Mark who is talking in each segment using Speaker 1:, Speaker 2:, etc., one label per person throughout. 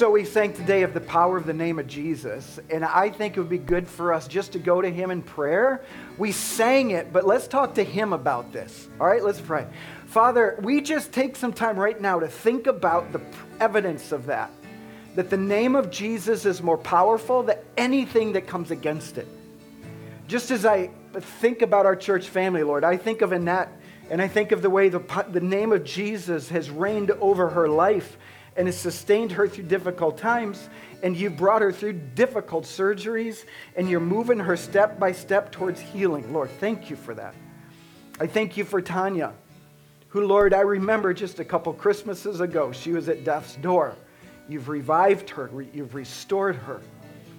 Speaker 1: So we sang today of the power of the name of Jesus, and I think it would be good for us just to go to him in prayer. We sang it, but let's talk to him about this. All right, let's pray. Father, we just take some time right now to think about the evidence of that. That the name of Jesus is more powerful than anything that comes against it. Just as I think about our church family, Lord, I think of Annette and I think of the way the, the name of Jesus has reigned over her life and has sustained her through difficult times. And you've brought her through difficult surgeries, and you're moving her step by step towards healing. Lord, thank you for that. I thank you for Tanya, who, Lord, I remember just a couple Christmases ago, she was at death's door. You've revived her, you've restored her.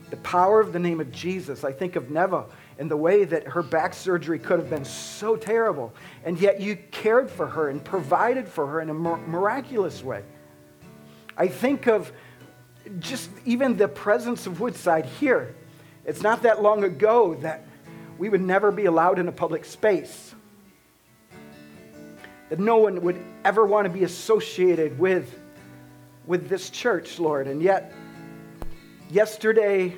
Speaker 1: The power of the name of Jesus. I think of Neva and the way that her back surgery could have been so terrible, and yet you cared for her and provided for her in a miraculous way. I think of just even the presence of Woodside here. It's not that long ago that we would never be allowed in a public space, that no one would ever want to be associated with, with this church, Lord. And yet, yesterday,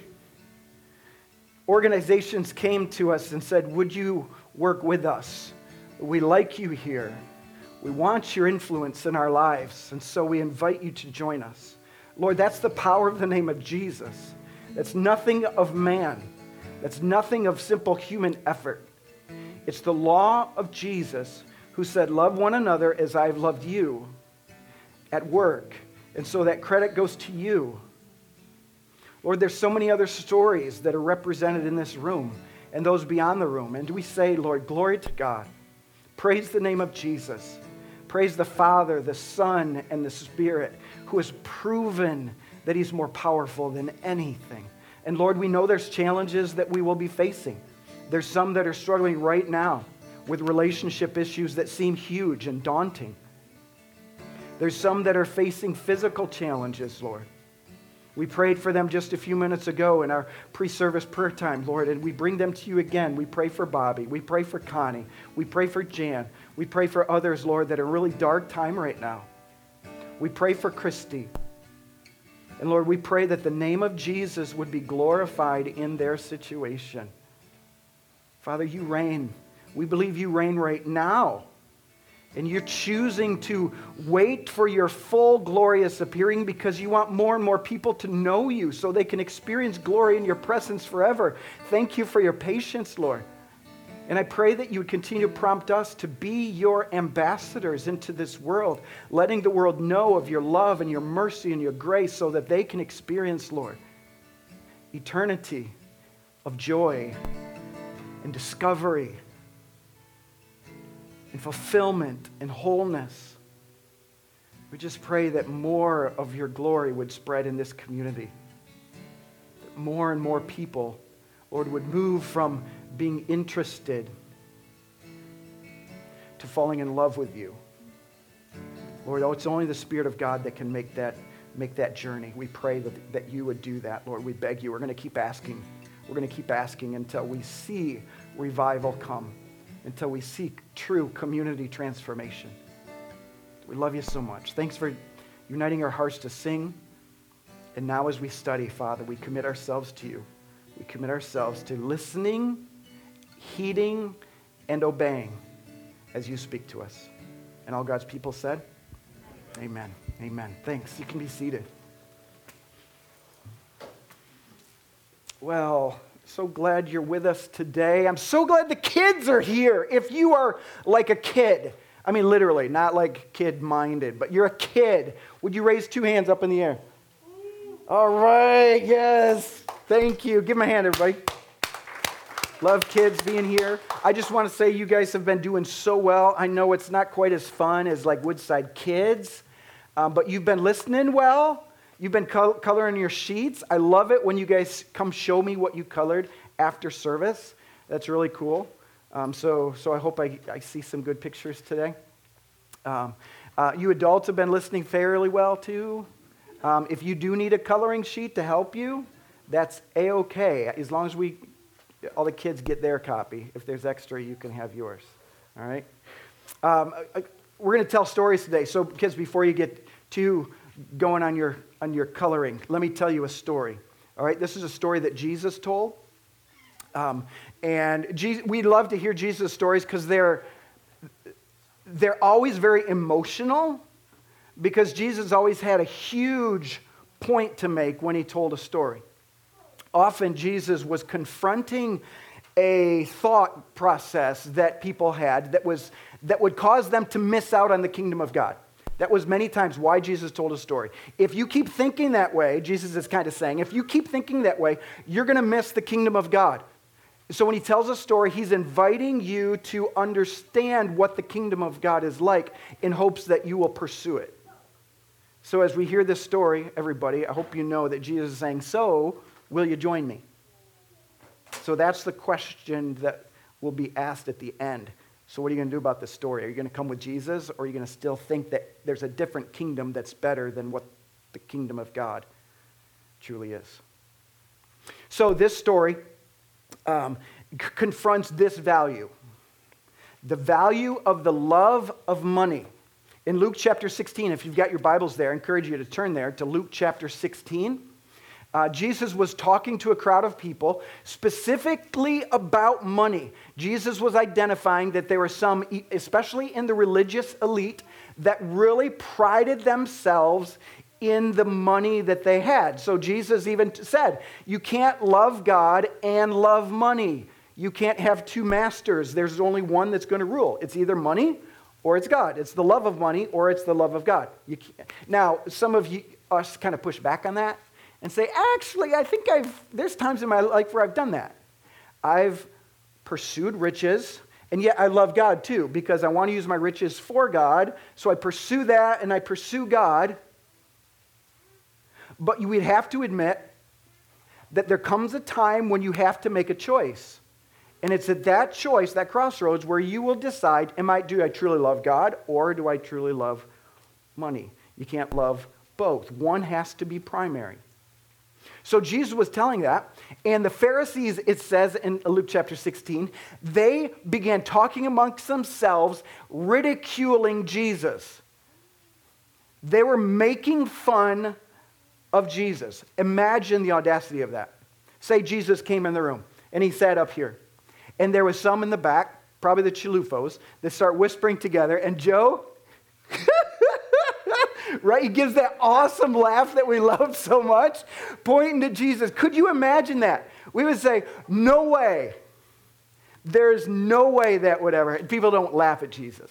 Speaker 1: organizations came to us and said, Would you work with us? We like you here. We want your influence in our lives, and so we invite you to join us. Lord, that's the power of the name of Jesus. That's nothing of man, that's nothing of simple human effort. It's the law of Jesus who said, Love one another as I've loved you at work. And so that credit goes to you. Lord, there's so many other stories that are represented in this room and those beyond the room. And we say, Lord, glory to God. Praise the name of Jesus. Praise the Father, the Son, and the Spirit, who has proven that He's more powerful than anything. And Lord, we know there's challenges that we will be facing. There's some that are struggling right now with relationship issues that seem huge and daunting. There's some that are facing physical challenges, Lord. We prayed for them just a few minutes ago in our pre service prayer time, Lord, and we bring them to you again. We pray for Bobby. We pray for Connie. We pray for Jan. We pray for others, Lord, that are really dark time right now. We pray for Christy. And Lord, we pray that the name of Jesus would be glorified in their situation. Father, you reign. We believe you reign right now. And you're choosing to wait for your full glorious appearing because you want more and more people to know you so they can experience glory in your presence forever. Thank you for your patience, Lord. And I pray that you would continue to prompt us to be your ambassadors into this world, letting the world know of your love and your mercy and your grace so that they can experience, Lord, eternity of joy and discovery and fulfillment and wholeness. We just pray that more of your glory would spread in this community. That more and more people, Lord, would move from being interested to falling in love with you. Lord, oh, it's only the Spirit of God that can make that, make that journey. We pray that, that you would do that, Lord. We beg you. We're going to keep asking. We're going to keep asking until we see revival come, until we see true community transformation. We love you so much. Thanks for uniting our hearts to sing. And now, as we study, Father, we commit ourselves to you. We commit ourselves to listening heeding and obeying as you speak to us. And all God's people said, Amen. Amen. Thanks. You can be seated. Well, so glad you're with us today. I'm so glad the kids are here. If you are like a kid, I mean, literally, not like kid minded, but you're a kid, would you raise two hands up in the air? All right, yes. Thank you. Give them a hand, everybody. Love kids being here. I just want to say you guys have been doing so well. I know it's not quite as fun as like Woodside Kids, um, but you've been listening well. You've been col- coloring your sheets. I love it when you guys come show me what you colored after service. That's really cool. Um, so, so I hope I, I see some good pictures today. Um, uh, you adults have been listening fairly well too. Um, if you do need a coloring sheet to help you, that's a okay. As long as we all the kids get their copy. If there's extra, you can have yours. All right? Um, we're going to tell stories today. So, kids, before you get too going on your, on your coloring, let me tell you a story. All right, this is a story that Jesus told. Um, and Jesus, we love to hear Jesus' stories because they're, they're always very emotional because Jesus always had a huge point to make when he told a story. Often, Jesus was confronting a thought process that people had that, was, that would cause them to miss out on the kingdom of God. That was many times why Jesus told a story. If you keep thinking that way, Jesus is kind of saying, if you keep thinking that way, you're going to miss the kingdom of God. So when he tells a story, he's inviting you to understand what the kingdom of God is like in hopes that you will pursue it. So as we hear this story, everybody, I hope you know that Jesus is saying, So, will you join me? So that's the question that will be asked at the end. So, what are you going to do about this story? Are you going to come with Jesus, or are you going to still think that there's a different kingdom that's better than what the kingdom of God truly is? So, this story um, c- confronts this value the value of the love of money. In Luke chapter 16, if you've got your Bibles there, I encourage you to turn there to Luke chapter 16. Uh, Jesus was talking to a crowd of people specifically about money. Jesus was identifying that there were some, especially in the religious elite, that really prided themselves in the money that they had. So Jesus even said, You can't love God and love money. You can't have two masters. There's only one that's going to rule. It's either money or it's God. It's the love of money or it's the love of God. now, some of you us kind of push back on that and say, actually, I think I've, there's times in my life where I've done that. I've pursued riches, and yet I love God too, because I want to use my riches for God. So I pursue that and I pursue God. But we'd have to admit that there comes a time when you have to make a choice. And it's at that choice, that crossroads, where you will decide am I, do I truly love God or do I truly love money? You can't love both. One has to be primary. So Jesus was telling that, and the Pharisees, it says in Luke chapter 16, they began talking amongst themselves, ridiculing Jesus. They were making fun of Jesus. Imagine the audacity of that. Say Jesus came in the room and he sat up here. And there was some in the back, probably the Chilufos, that start whispering together. And Joe, right? He gives that awesome laugh that we love so much, pointing to Jesus. Could you imagine that? We would say, No way. There's no way that would ever. People don't laugh at Jesus.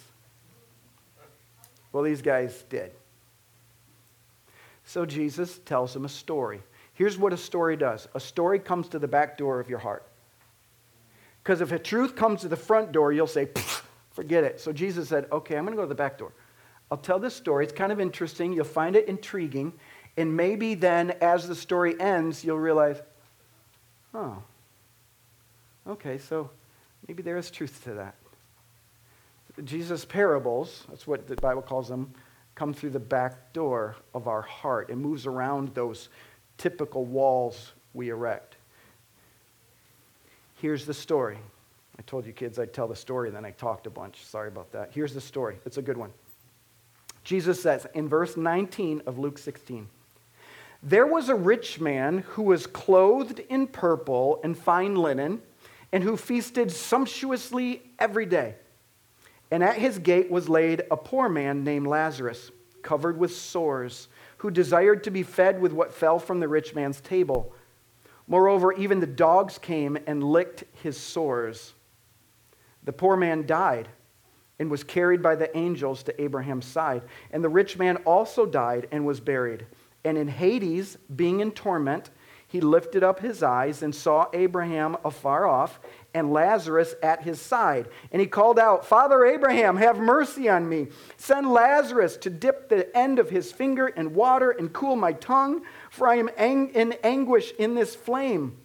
Speaker 1: Well, these guys did. So Jesus tells them a story. Here's what a story does a story comes to the back door of your heart. Because if a truth comes to the front door, you'll say, forget it. So Jesus said, okay, I'm going to go to the back door. I'll tell this story. It's kind of interesting. You'll find it intriguing. And maybe then, as the story ends, you'll realize, oh, okay, so maybe there is truth to that. Jesus' parables, that's what the Bible calls them, come through the back door of our heart. It moves around those typical walls we erect. Here's the story. I told you kids I'd tell the story, and then I talked a bunch. Sorry about that. Here's the story. It's a good one. Jesus says in verse 19 of Luke 16 There was a rich man who was clothed in purple and fine linen, and who feasted sumptuously every day. And at his gate was laid a poor man named Lazarus, covered with sores, who desired to be fed with what fell from the rich man's table. Moreover, even the dogs came and licked his sores. The poor man died and was carried by the angels to Abraham's side. And the rich man also died and was buried. And in Hades, being in torment, he lifted up his eyes and saw Abraham afar off and Lazarus at his side. And he called out, Father Abraham, have mercy on me. Send Lazarus to dip the end of his finger in water and cool my tongue, for I am ang- in anguish in this flame.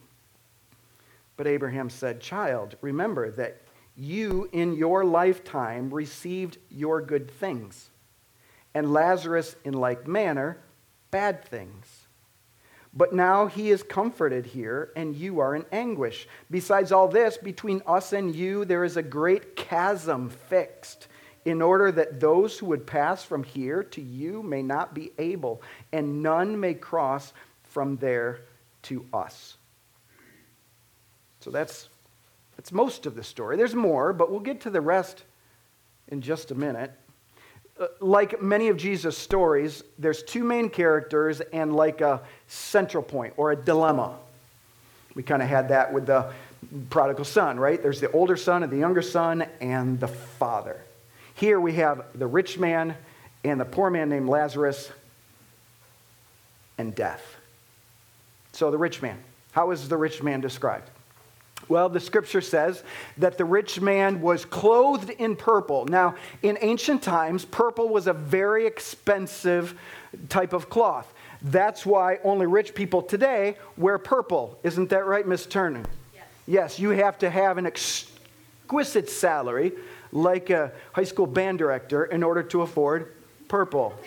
Speaker 1: But Abraham said, Child, remember that you in your lifetime received your good things, and Lazarus in like manner bad things. But now he is comforted here, and you are in anguish. Besides all this, between us and you, there is a great chasm fixed, in order that those who would pass from here to you may not be able, and none may cross from there to us. So that's, that's most of the story. There's more, but we'll get to the rest in just a minute. Uh, like many of Jesus' stories, there's two main characters and like a central point or a dilemma. We kind of had that with the prodigal son, right? There's the older son and the younger son and the father. Here we have the rich man and the poor man named Lazarus and death. So, the rich man. How is the rich man described? Well, the scripture says that the rich man was clothed in purple. Now, in ancient times, purple was a very expensive type of cloth. That's why only rich people today wear purple. Isn't that right, Miss Turner? Yes. Yes, you have to have an exquisite salary like a high school band director in order to afford purple.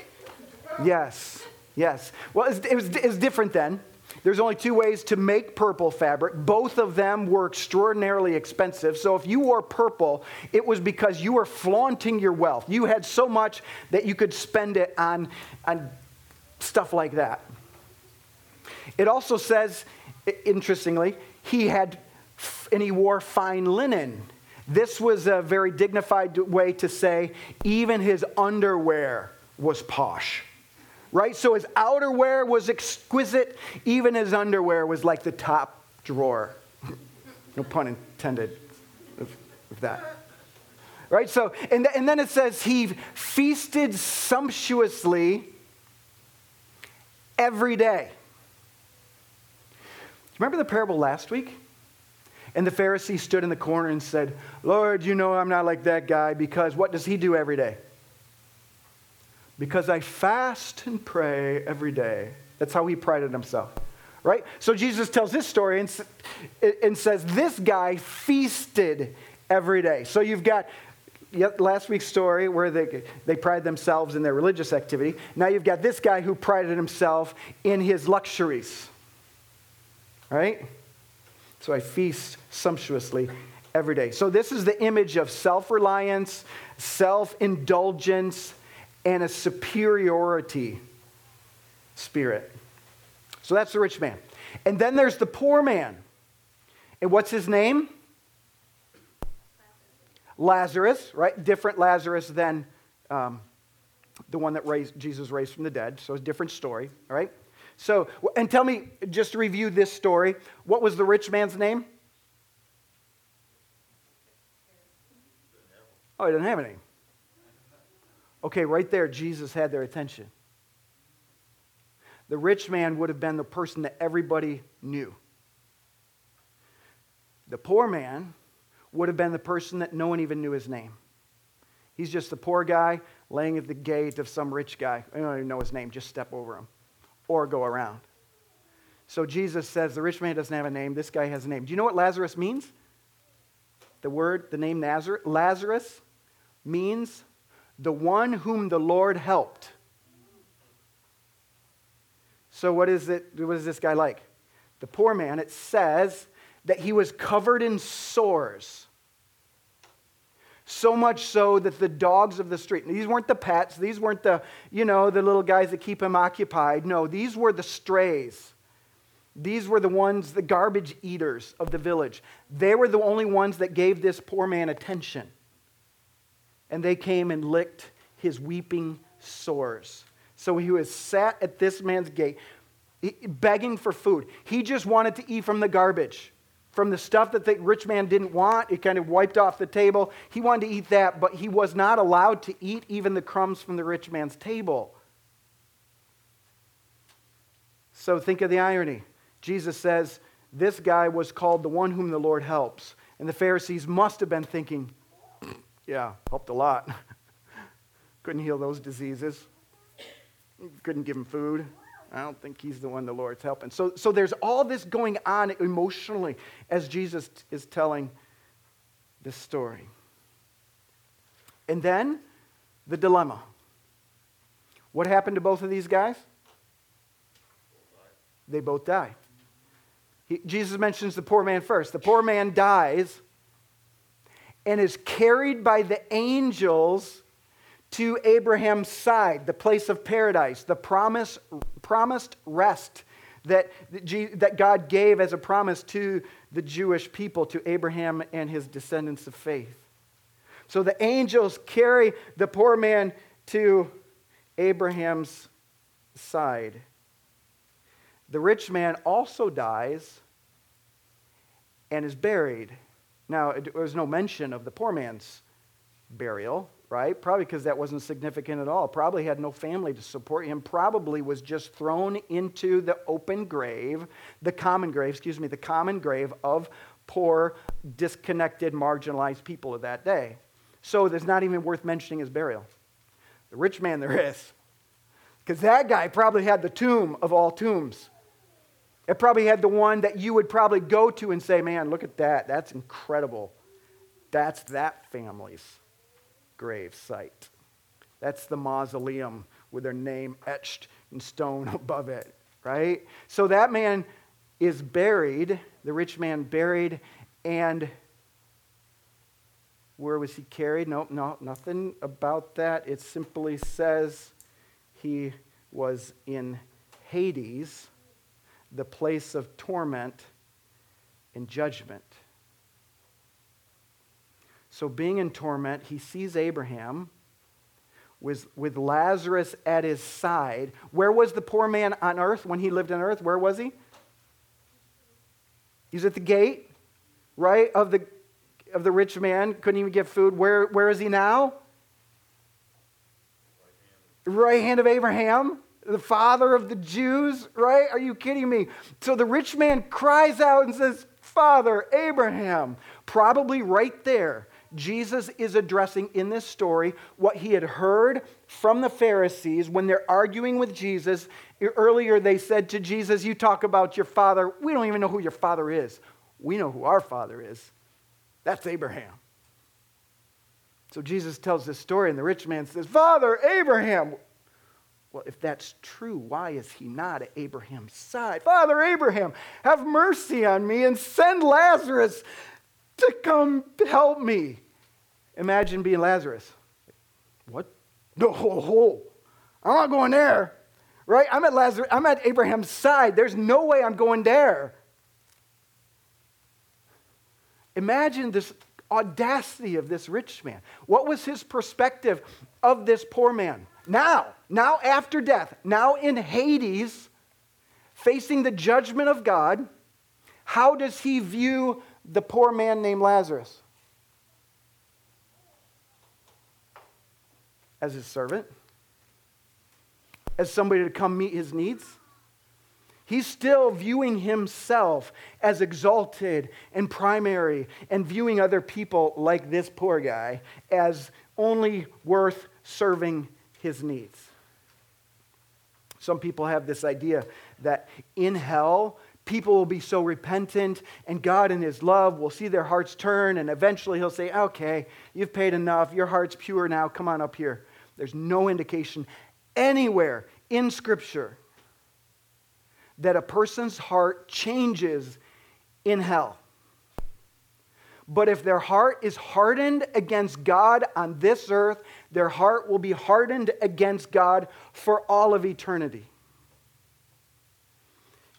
Speaker 1: Yes, yes. Well, it was, it was different then. There's only two ways to make purple fabric. Both of them were extraordinarily expensive. So if you wore purple, it was because you were flaunting your wealth. You had so much that you could spend it on, on stuff like that. It also says, interestingly, he had, and he wore fine linen. This was a very dignified way to say even his underwear was posh. Right? So his outerwear was exquisite, even his underwear was like the top drawer. no pun intended of, of that. Right? So, and, and then it says he feasted sumptuously every day. Remember the parable last week? And the Pharisee stood in the corner and said, Lord, you know I'm not like that guy because what does he do every day? Because I fast and pray every day. That's how he prided himself. Right? So Jesus tells this story and, and says, This guy feasted every day. So you've got last week's story where they, they pride themselves in their religious activity. Now you've got this guy who prided himself in his luxuries. Right? So I feast sumptuously every day. So this is the image of self reliance, self indulgence, and a superiority spirit. So that's the rich man. And then there's the poor man. And what's his name? Lazarus, right? Different Lazarus than um, the one that raised, Jesus raised from the dead. So a different story, all right? So, and tell me, just to review this story, what was the rich man's name? Oh, he didn't have any. Okay, right there, Jesus had their attention. The rich man would have been the person that everybody knew. The poor man would have been the person that no one even knew his name. He's just the poor guy laying at the gate of some rich guy. I don't even know his name, just step over him or go around. So Jesus says the rich man doesn't have a name, this guy has a name. Do you know what Lazarus means? The word, the name Nazareth, Lazarus means the one whom the Lord helped. So what is it what is this guy like? The poor man, it says that he was covered in sores. So much so that the dogs of the street, these weren't the pets, these weren't the, you know, the little guys that keep him occupied. No, these were the strays. These were the ones, the garbage eaters of the village. They were the only ones that gave this poor man attention. And they came and licked his weeping sores. So he was sat at this man's gate, begging for food. He just wanted to eat from the garbage from the stuff that the rich man didn't want. It kind of wiped off the table. He wanted to eat that, but he was not allowed to eat even the crumbs from the rich man's table. So think of the irony. Jesus says, This guy was called the one whom the Lord helps. And the Pharisees must have been thinking, Yeah, helped a lot. Couldn't heal those diseases, couldn't give him food. I don't think he's the one the Lord's helping. So, so there's all this going on emotionally as Jesus is telling this story. And then the dilemma. What happened to both of these guys? They both die. He, Jesus mentions the poor man first. The poor man dies and is carried by the angels to Abraham's side, the place of paradise, the promise, promised rest that, that God gave as a promise to the Jewish people, to Abraham and his descendants of faith. So the angels carry the poor man to Abraham's side. The rich man also dies and is buried. Now, there's no mention of the poor man's burial, right? Probably because that wasn't significant at all. Probably had no family to support him. Probably was just thrown into the open grave, the common grave, excuse me, the common grave of poor, disconnected, marginalized people of that day. So there's not even worth mentioning his burial. The rich man there is. Because that guy probably had the tomb of all tombs. It probably had the one that you would probably go to and say, man, look at that. That's incredible. That's that family's grave site. That's the mausoleum with their name etched in stone above it, right? So that man is buried, the rich man buried, and where was he carried? No, no, nothing about that. It simply says he was in Hades the place of torment and judgment. So, being in torment, he sees Abraham with, with Lazarus at his side. Where was the poor man on earth when he lived on earth? Where was he? He's at the gate, right, of the, of the rich man. Couldn't even get food. Where, where is he now? Right hand of Abraham the father of the Jews, right? Are you kidding me? So the rich man cries out and says, Father, Abraham. Probably right there, Jesus is addressing in this story what he had heard from the Pharisees when they're arguing with Jesus. Earlier, they said to Jesus, You talk about your father. We don't even know who your father is. We know who our father is. That's Abraham. So Jesus tells this story, and the rich man says, Father, Abraham. Well, if that's true, why is he not at Abraham's side? Father Abraham, have mercy on me and send Lazarus to come help me. Imagine being Lazarus. What? No. I'm not going there. Right? I'm at Lazarus, I'm at Abraham's side. There's no way I'm going there. Imagine this audacity of this rich man. What was his perspective of this poor man? Now, now after death, now in Hades, facing the judgment of God, how does he view the poor man named Lazarus? As his servant? As somebody to come meet his needs? He's still viewing himself as exalted and primary and viewing other people like this poor guy as only worth serving his needs. Some people have this idea that in hell, people will be so repentant, and God, in His love, will see their hearts turn, and eventually He'll say, Okay, you've paid enough. Your heart's pure now. Come on up here. There's no indication anywhere in Scripture that a person's heart changes in hell. But if their heart is hardened against God on this earth, their heart will be hardened against God for all of eternity.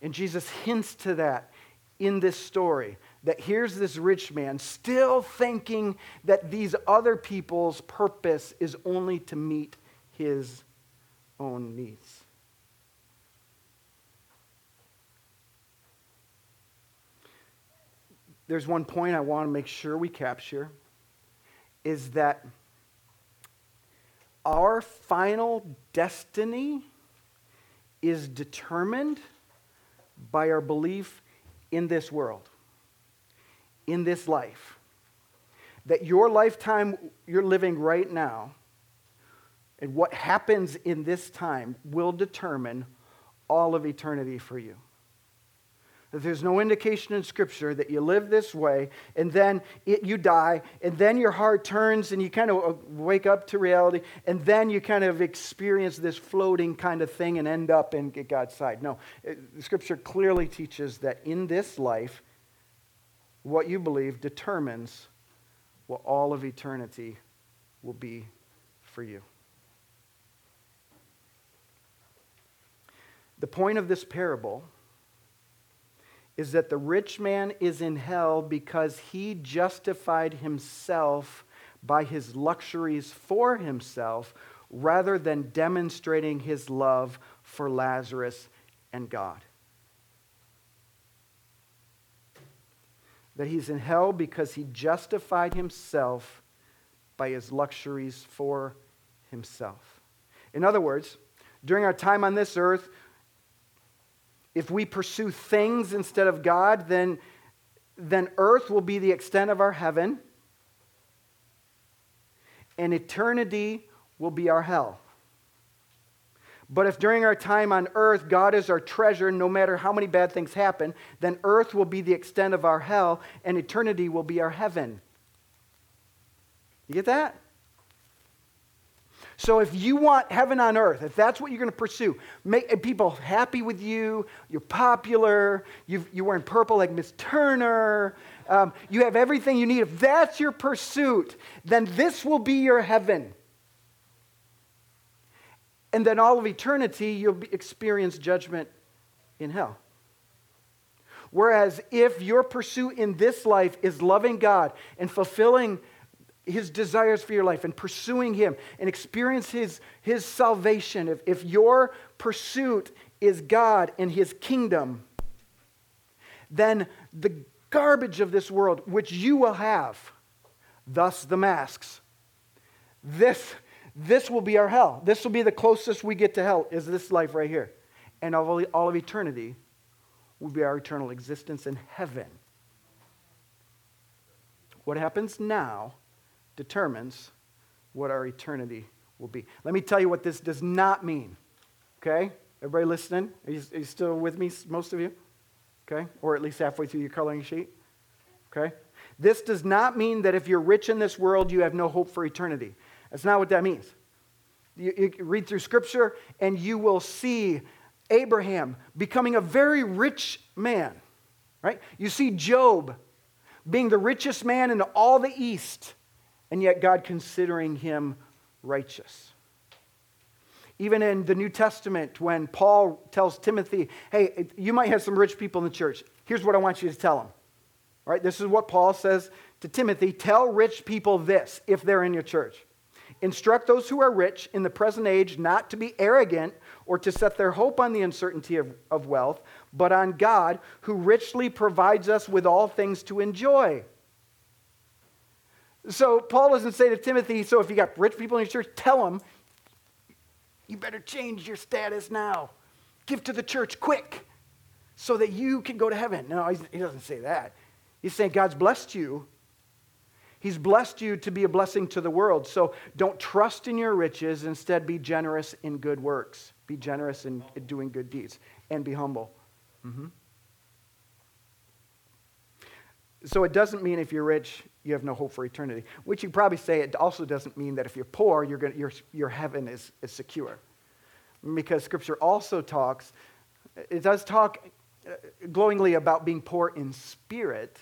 Speaker 1: And Jesus hints to that in this story that here's this rich man still thinking that these other people's purpose is only to meet his own needs. There's one point I want to make sure we capture is that our final destiny is determined by our belief in this world, in this life. That your lifetime you're living right now and what happens in this time will determine all of eternity for you that there's no indication in Scripture that you live this way, and then it, you die, and then your heart turns and you kind of uh, wake up to reality, and then you kind of experience this floating kind of thing and end up in God's side. No, uh, it, Scripture clearly teaches that in this life, what you believe determines what all of eternity will be for you. The point of this parable is that the rich man is in hell because he justified himself by his luxuries for himself rather than demonstrating his love for Lazarus and God. That he's in hell because he justified himself by his luxuries for himself. In other words, during our time on this earth, if we pursue things instead of God, then, then earth will be the extent of our heaven, and eternity will be our hell. But if during our time on earth God is our treasure, no matter how many bad things happen, then earth will be the extent of our hell and eternity will be our heaven. You get that? So if you want heaven on earth, if that's what you're going to pursue, make people happy with you, you're popular, you are wearing purple like Miss Turner, um, you have everything you need. If that's your pursuit, then this will be your heaven. And then all of eternity, you'll experience judgment in hell. Whereas if your pursuit in this life is loving God and fulfilling his desires for your life and pursuing him and experience his, his salvation, if, if your pursuit is God and his kingdom, then the garbage of this world, which you will have, thus the masks, this, this will be our hell. This will be the closest we get to hell, is this life right here. And all, all of eternity will be our eternal existence in heaven. What happens now determines what our eternity will be. Let me tell you what this does not mean. Okay? Everybody listening? Are you, are you still with me, most of you? Okay? Or at least halfway through your coloring sheet? Okay? This does not mean that if you're rich in this world, you have no hope for eternity. That's not what that means. You, you read through Scripture and you will see Abraham becoming a very rich man, right? You see Job being the richest man in all the East and yet God considering him righteous. Even in the New Testament, when Paul tells Timothy, hey, you might have some rich people in the church. Here's what I want you to tell them. All right, this is what Paul says to Timothy Tell rich people this if they're in your church. Instruct those who are rich in the present age not to be arrogant or to set their hope on the uncertainty of, of wealth, but on God, who richly provides us with all things to enjoy. So Paul doesn't say to Timothy, so if you got rich people in your church, tell them, you better change your status now. Give to the church quick so that you can go to heaven. No, he doesn't say that. He's saying God's blessed you. He's blessed you to be a blessing to the world. So don't trust in your riches. Instead, be generous in good works. Be generous in doing good deeds and be humble. Mm-hmm. So it doesn't mean if you're rich, you have no hope for eternity. Which you probably say it also doesn't mean that if you're poor, you're gonna, your, your heaven is, is secure. Because Scripture also talks, it does talk uh, glowingly about being poor in spirit,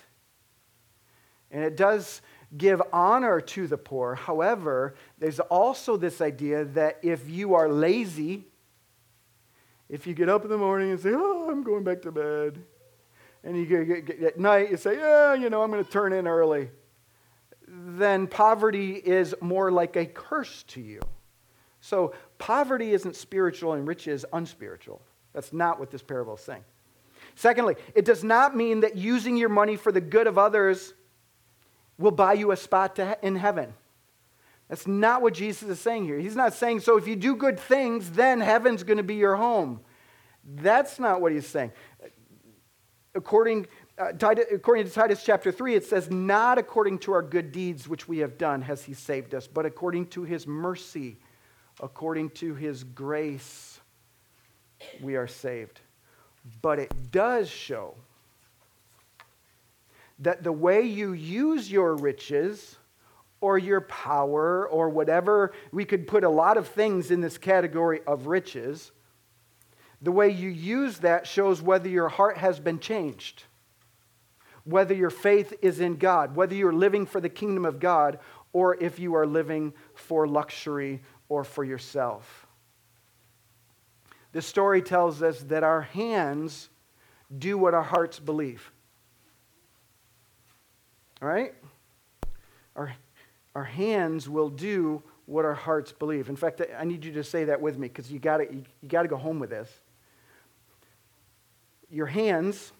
Speaker 1: and it does give honor to the poor. However, there's also this idea that if you are lazy, if you get up in the morning and say, Oh, I'm going back to bed, and you get, get, at night you say, Yeah, you know, I'm going to turn in early then poverty is more like a curse to you. So poverty isn't spiritual and riches unspiritual. That's not what this parable is saying. Secondly, it does not mean that using your money for the good of others will buy you a spot to, in heaven. That's not what Jesus is saying here. He's not saying, so if you do good things, then heaven's going to be your home. That's not what he's saying. According uh, according to Titus chapter 3, it says, Not according to our good deeds which we have done has he saved us, but according to his mercy, according to his grace, we are saved. But it does show that the way you use your riches or your power or whatever, we could put a lot of things in this category of riches. The way you use that shows whether your heart has been changed whether your faith is in God, whether you're living for the kingdom of God, or if you are living for luxury or for yourself. the story tells us that our hands do what our hearts believe. All right? Our, our hands will do what our hearts believe. In fact, I need you to say that with me because you got you, you got to go home with this. Your hands,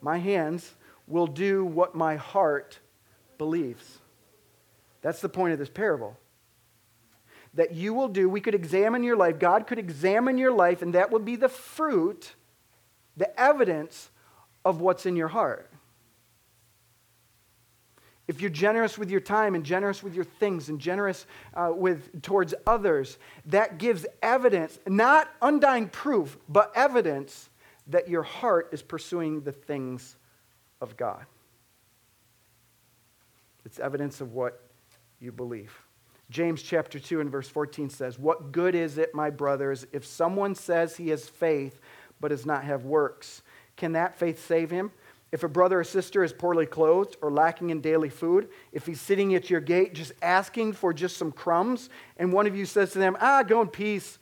Speaker 1: my hands, will do what my heart believes. That's the point of this parable. That you will do, we could examine your life, God could examine your life, and that would be the fruit, the evidence of what's in your heart. If you're generous with your time and generous with your things and generous uh, with, towards others, that gives evidence, not undying proof, but evidence that your heart is pursuing the things of God. It's evidence of what you believe. James chapter 2 and verse 14 says, What good is it, my brothers, if someone says he has faith but does not have works? Can that faith save him? If a brother or sister is poorly clothed or lacking in daily food, if he's sitting at your gate just asking for just some crumbs, and one of you says to them, Ah, go in peace,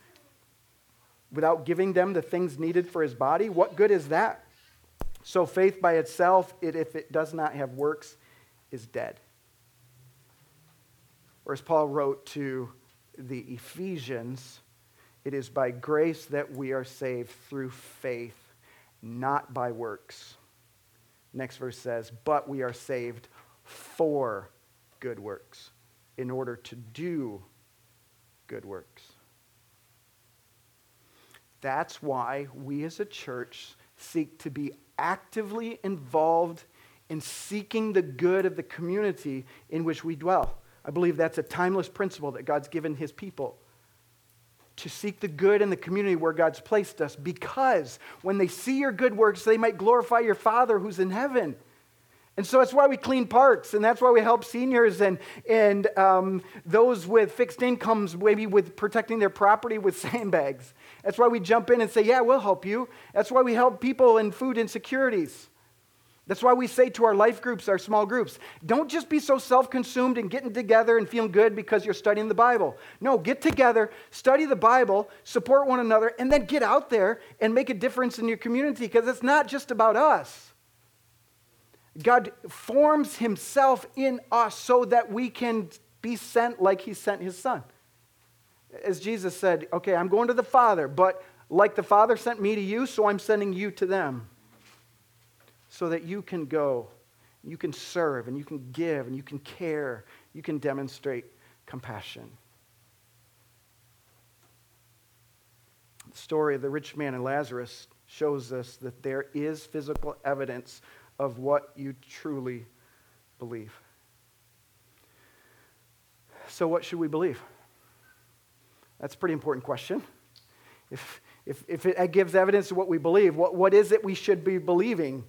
Speaker 1: without giving them the things needed for his body, what good is that? So faith by itself, it, if it does not have works, is dead. Or as Paul wrote to the Ephesians, it is by grace that we are saved through faith, not by works. Next verse says, But we are saved for good works, in order to do good works. That's why we as a church seek to be actively involved in seeking the good of the community in which we dwell. I believe that's a timeless principle that God's given his people to seek the good in the community where God's placed us because when they see your good works, they might glorify your Father who's in heaven. And so that's why we clean parks, and that's why we help seniors and, and um, those with fixed incomes, maybe with protecting their property with sandbags. That's why we jump in and say, Yeah, we'll help you. That's why we help people in food insecurities. That's why we say to our life groups, our small groups, don't just be so self consumed and getting together and feeling good because you're studying the Bible. No, get together, study the Bible, support one another, and then get out there and make a difference in your community because it's not just about us. God forms Himself in us so that we can be sent like He sent His Son. As Jesus said, okay, I'm going to the Father, but like the Father sent me to you, so I'm sending you to them so that you can go, you can serve, and you can give, and you can care, you can demonstrate compassion. The story of the rich man and Lazarus shows us that there is physical evidence of what you truly believe. So, what should we believe? That's a pretty important question. If, if, if it gives evidence of what we believe, what, what is it we should be believing?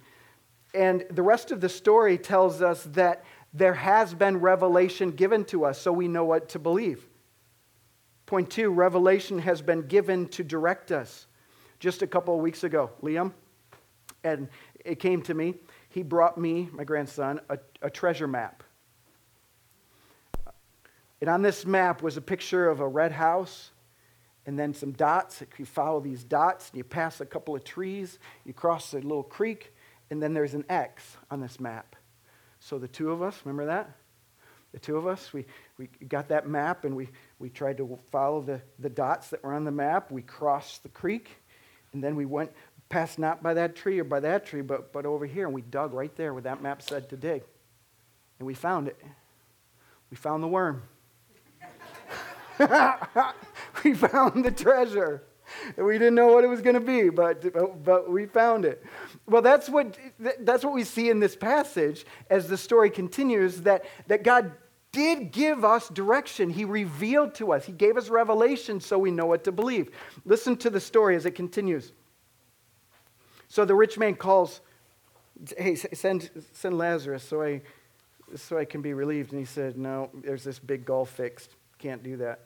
Speaker 1: And the rest of the story tells us that there has been revelation given to us, so we know what to believe. Point two revelation has been given to direct us. Just a couple of weeks ago, Liam, and it came to me, he brought me, my grandson, a, a treasure map. And on this map was a picture of a red house and then some dots. You follow these dots, and you pass a couple of trees, you cross a little creek, and then there's an X on this map. So the two of us, remember that? The two of us, we, we got that map and we, we tried to follow the, the dots that were on the map. We crossed the creek and then we went past not by that tree or by that tree, but, but over here and we dug right there where that map said to dig. And we found it. We found the worm. we found the treasure. We didn't know what it was going to be, but, but we found it. Well, that's what, that's what we see in this passage as the story continues that, that God did give us direction. He revealed to us, He gave us revelation so we know what to believe. Listen to the story as it continues. So the rich man calls, Hey, send, send Lazarus so I, so I can be relieved. And he said, No, there's this big gulf fixed. Can't do that.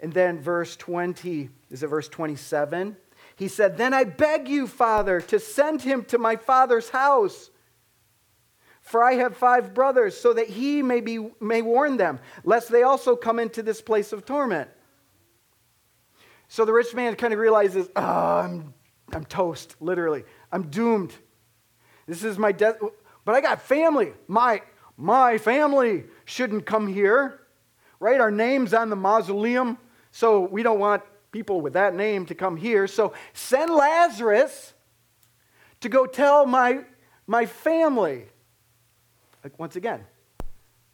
Speaker 1: And then verse 20, is it verse 27? He said, Then I beg you, Father, to send him to my father's house. For I have five brothers, so that he may, be, may warn them, lest they also come into this place of torment. So the rich man kind of realizes, oh, I'm, I'm toast, literally. I'm doomed. This is my death. But I got family. My, my family shouldn't come here, right? Our name's on the mausoleum, so we don't want people with that name to come here. So send Lazarus to go tell my, my family. Like, once again,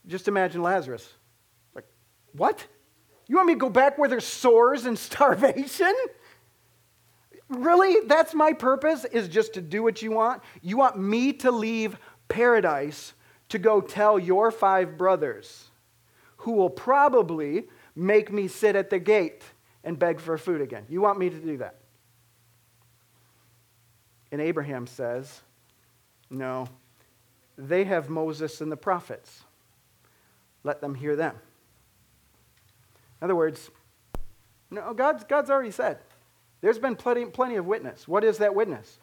Speaker 1: just imagine Lazarus. Like, what? You want me to go back where there's sores and starvation? Really? That's my purpose, is just to do what you want? You want me to leave paradise to go tell your five brothers, who will probably make me sit at the gate and beg for food again. You want me to do that? And Abraham says, No, they have Moses and the prophets. Let them hear them. In other words, no, God's, God's already said. There's been plenty, plenty of witness. What is that witness?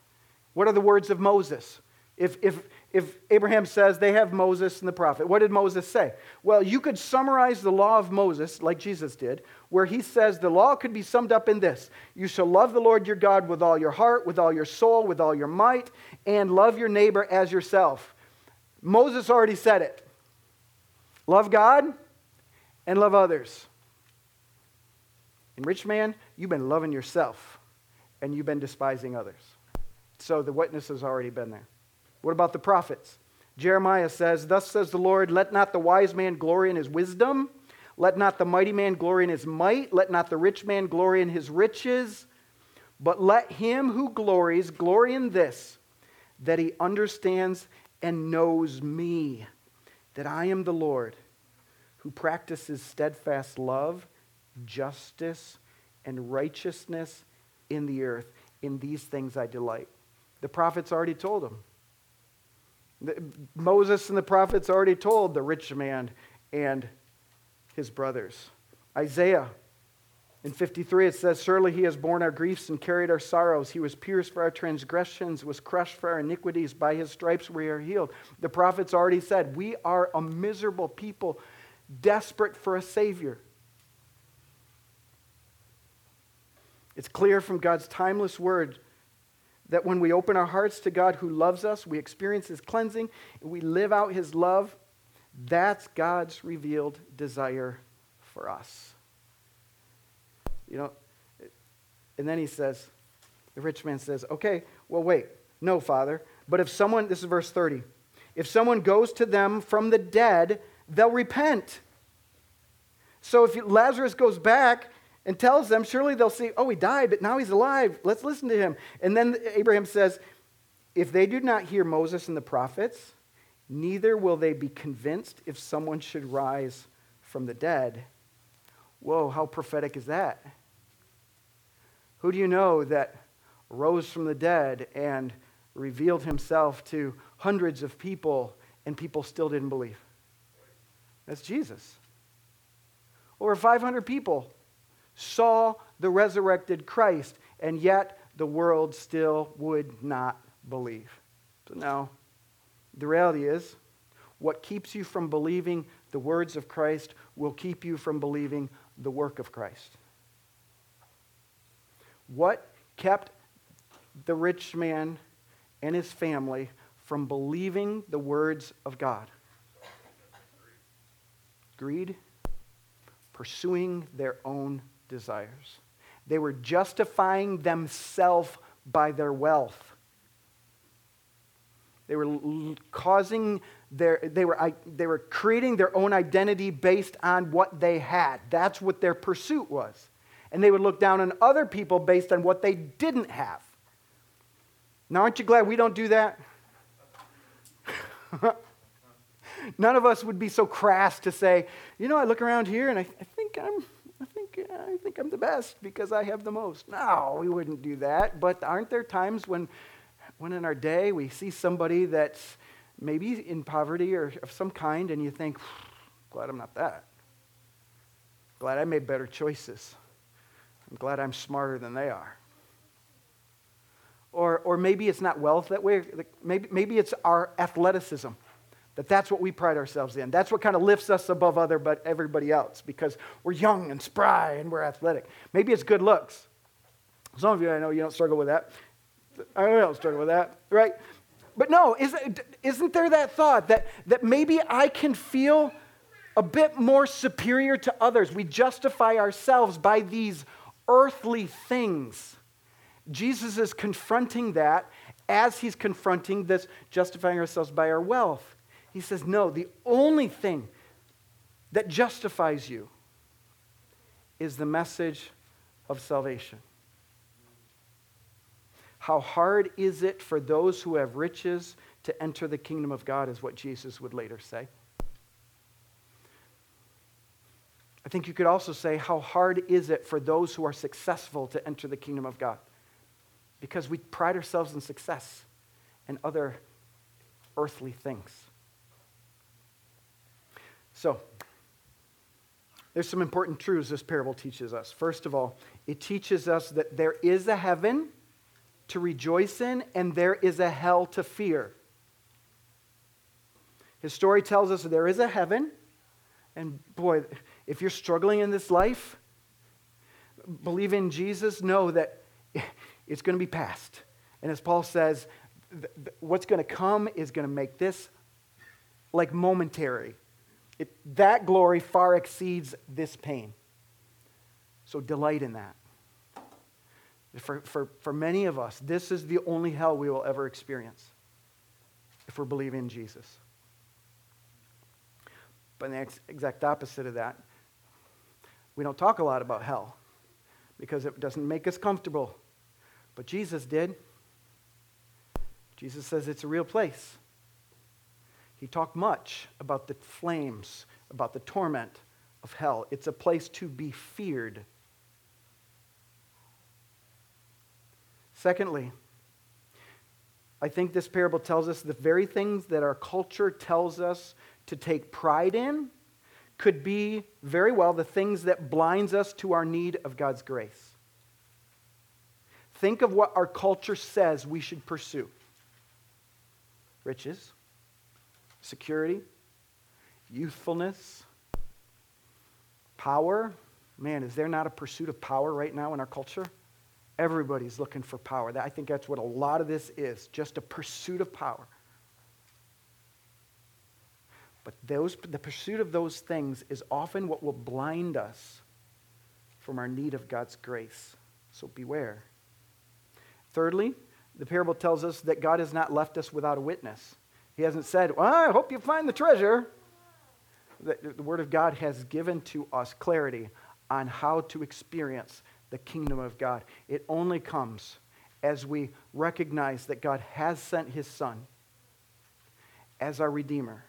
Speaker 1: What are the words of Moses? If, if, if Abraham says they have Moses and the prophet, what did Moses say? Well, you could summarize the law of Moses, like Jesus did, where he says the law could be summed up in this You shall love the Lord your God with all your heart, with all your soul, with all your might, and love your neighbor as yourself. Moses already said it. Love God and love others. And rich man, you've been loving yourself and you've been despising others. So the witness has already been there. What about the prophets? Jeremiah says, Thus says the Lord, let not the wise man glory in his wisdom, let not the mighty man glory in his might, let not the rich man glory in his riches, but let him who glories glory in this, that he understands and knows me, that I am the Lord, who practices steadfast love, justice, and righteousness in the earth. In these things I delight. The prophets already told him. Moses and the prophets already told the rich man and his brothers. Isaiah in 53 it says, Surely he has borne our griefs and carried our sorrows. He was pierced for our transgressions, was crushed for our iniquities. By his stripes we are healed. The prophets already said, We are a miserable people, desperate for a Savior. It's clear from God's timeless word that when we open our hearts to God who loves us, we experience His cleansing, we live out His love. That's God's revealed desire for us. You know, and then he says, the rich man says, okay, well, wait. No, Father. But if someone, this is verse 30, if someone goes to them from the dead, they'll repent. So if Lazarus goes back and tells them, surely they'll see, oh, he died, but now he's alive. Let's listen to him. And then Abraham says, if they do not hear Moses and the prophets, neither will they be convinced if someone should rise from the dead. Whoa, how prophetic is that? Who do you know that rose from the dead and revealed himself to hundreds of people and people still didn't believe? That's Jesus. Over 500 people saw the resurrected Christ, and yet the world still would not believe. So now, the reality is, what keeps you from believing the words of Christ will keep you from believing the work of Christ. What kept the rich man and his family from believing the words of God? Greed, pursuing their own desires. They were justifying themselves by their wealth. They were causing their, they were, they were creating their own identity based on what they had. That's what their pursuit was. And they would look down on other people based on what they didn't have. Now, aren't you glad we don't do that? None of us would be so crass to say, you know, I look around here and I, I think I'm I think, I'm the best because I have the most. No, we wouldn't do that. But aren't there times when, when in our day we see somebody that's maybe in poverty or of some kind and you think, glad I'm not that. Glad I made better choices. I'm glad I'm smarter than they are. Or, or maybe it's not wealth that way. Maybe, maybe it's our athleticism That that's what we pride ourselves in. That's what kind of lifts us above other but everybody else because we're young and spry and we're athletic. Maybe it's good looks. Some of you I know you don't struggle with that. I don't struggle with that, right? But no, isn't there that thought that, that maybe I can feel a bit more superior to others? We justify ourselves by these earthly things. Jesus is confronting that as he's confronting this justifying ourselves by our wealth. He says, No, the only thing that justifies you is the message of salvation. How hard is it for those who have riches to enter the kingdom of God, is what Jesus would later say. I think you could also say, How hard is it for those who are successful to enter the kingdom of God? because we pride ourselves in success and other earthly things. So, there's some important truths this parable teaches us. First of all, it teaches us that there is a heaven to rejoice in and there is a hell to fear. His story tells us there is a heaven, and boy, if you're struggling in this life, believe in Jesus, know that it's going to be past. And as Paul says, what's going to come is going to make this like momentary. It, that glory far exceeds this pain. So delight in that. For, for, for many of us, this is the only hell we will ever experience if we're believing in Jesus. But the ex- exact opposite of that, we don't talk a lot about hell because it doesn't make us comfortable. But Jesus did. Jesus says it's a real place. He talked much about the flames, about the torment of hell. It's a place to be feared. Secondly, I think this parable tells us the very things that our culture tells us to take pride in could be very well the things that blinds us to our need of God's grace. Think of what our culture says we should pursue riches, security, youthfulness, power. Man, is there not a pursuit of power right now in our culture? Everybody's looking for power. I think that's what a lot of this is just a pursuit of power. But those, the pursuit of those things is often what will blind us from our need of God's grace. So beware. Thirdly, the parable tells us that God has not left us without a witness. He hasn't said, Well, I hope you find the treasure. The, the Word of God has given to us clarity on how to experience the kingdom of God. It only comes as we recognize that God has sent His Son as our Redeemer,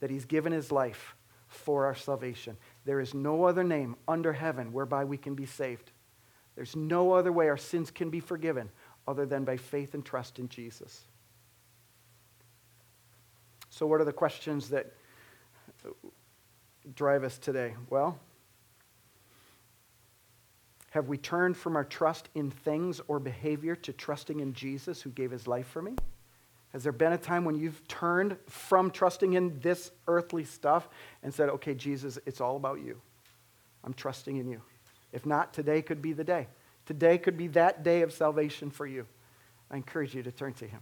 Speaker 1: that He's given His life for our salvation. There is no other name under heaven whereby we can be saved. There's no other way our sins can be forgiven other than by faith and trust in Jesus. So, what are the questions that drive us today? Well, have we turned from our trust in things or behavior to trusting in Jesus who gave his life for me? Has there been a time when you've turned from trusting in this earthly stuff and said, okay, Jesus, it's all about you? I'm trusting in you. If not, today could be the day. Today could be that day of salvation for you. I encourage you to turn to him.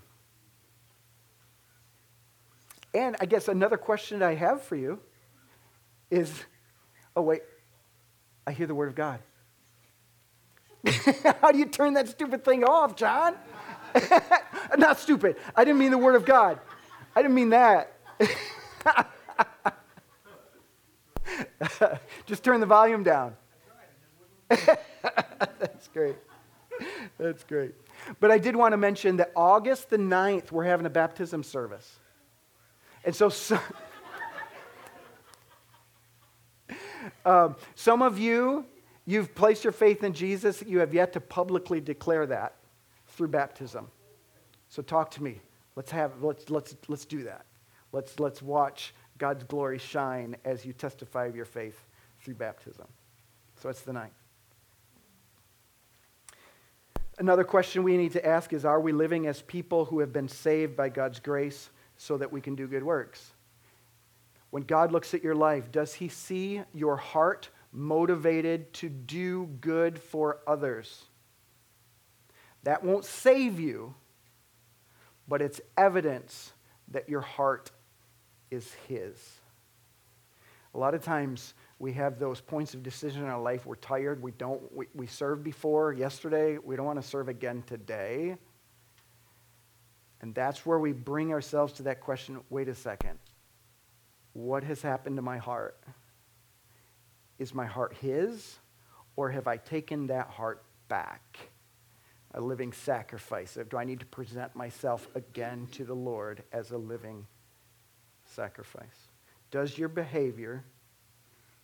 Speaker 1: And I guess another question I have for you is oh, wait, I hear the word of God. How do you turn that stupid thing off, John? Not stupid. I didn't mean the word of God. I didn't mean that. Just turn the volume down. That's great. That's great. But I did want to mention that August the 9th, we're having a baptism service. And so, so um, some of you, you've placed your faith in Jesus. You have yet to publicly declare that through baptism. So talk to me. Let's have let's let's let's do that. Let's let's watch God's glory shine as you testify of your faith through baptism. So it's the ninth. Another question we need to ask is Are we living as people who have been saved by God's grace so that we can do good works? When God looks at your life, does he see your heart motivated to do good for others? That won't save you, but it's evidence that your heart is his. A lot of times we have those points of decision in our life. We're tired. We don't. We, we served before yesterday. We don't want to serve again today. And that's where we bring ourselves to that question wait a second. What has happened to my heart? Is my heart his? Or have I taken that heart back? A living sacrifice. Do I need to present myself again to the Lord as a living sacrifice? Does your behavior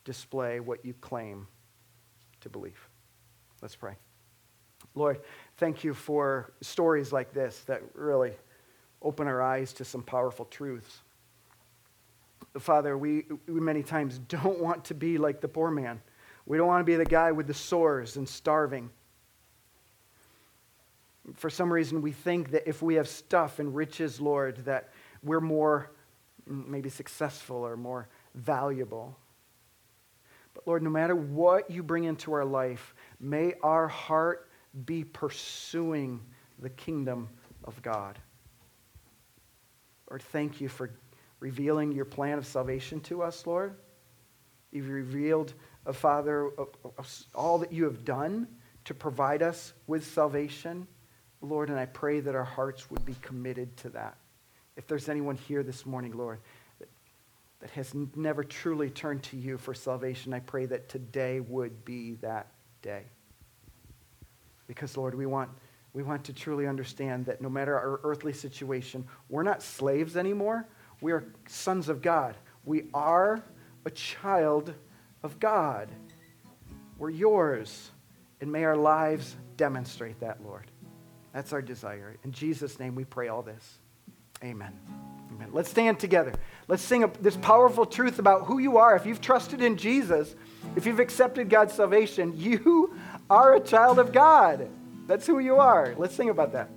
Speaker 1: display what you claim to believe? Let's pray. Lord, thank you for stories like this that really open our eyes to some powerful truths. Father, we, we many times don't want to be like the poor man. We don't want to be the guy with the sores and starving. For some reason, we think that if we have stuff and riches, Lord, that we're more mm, maybe successful or more valuable. But Lord, no matter what you bring into our life, may our heart be pursuing the kingdom of God. Lord, thank you for revealing your plan of salvation to us, Lord. You've revealed, uh, Father, uh, uh, all that you have done to provide us with salvation, Lord, and I pray that our hearts would be committed to that. If there's anyone here this morning, Lord, that, that has never truly turned to you for salvation, I pray that today would be that day. Because, Lord, we want we want to truly understand that no matter our earthly situation, we're not slaves anymore. We are sons of God. We are a child of God. We're yours. And may our lives demonstrate that, Lord. That's our desire. In Jesus' name we pray all this. Amen. Amen. Let's stand together. Let's sing this powerful truth about who you are. If you've trusted in Jesus, if you've accepted God's salvation, you are a child of God. That's who you are. Let's sing about that.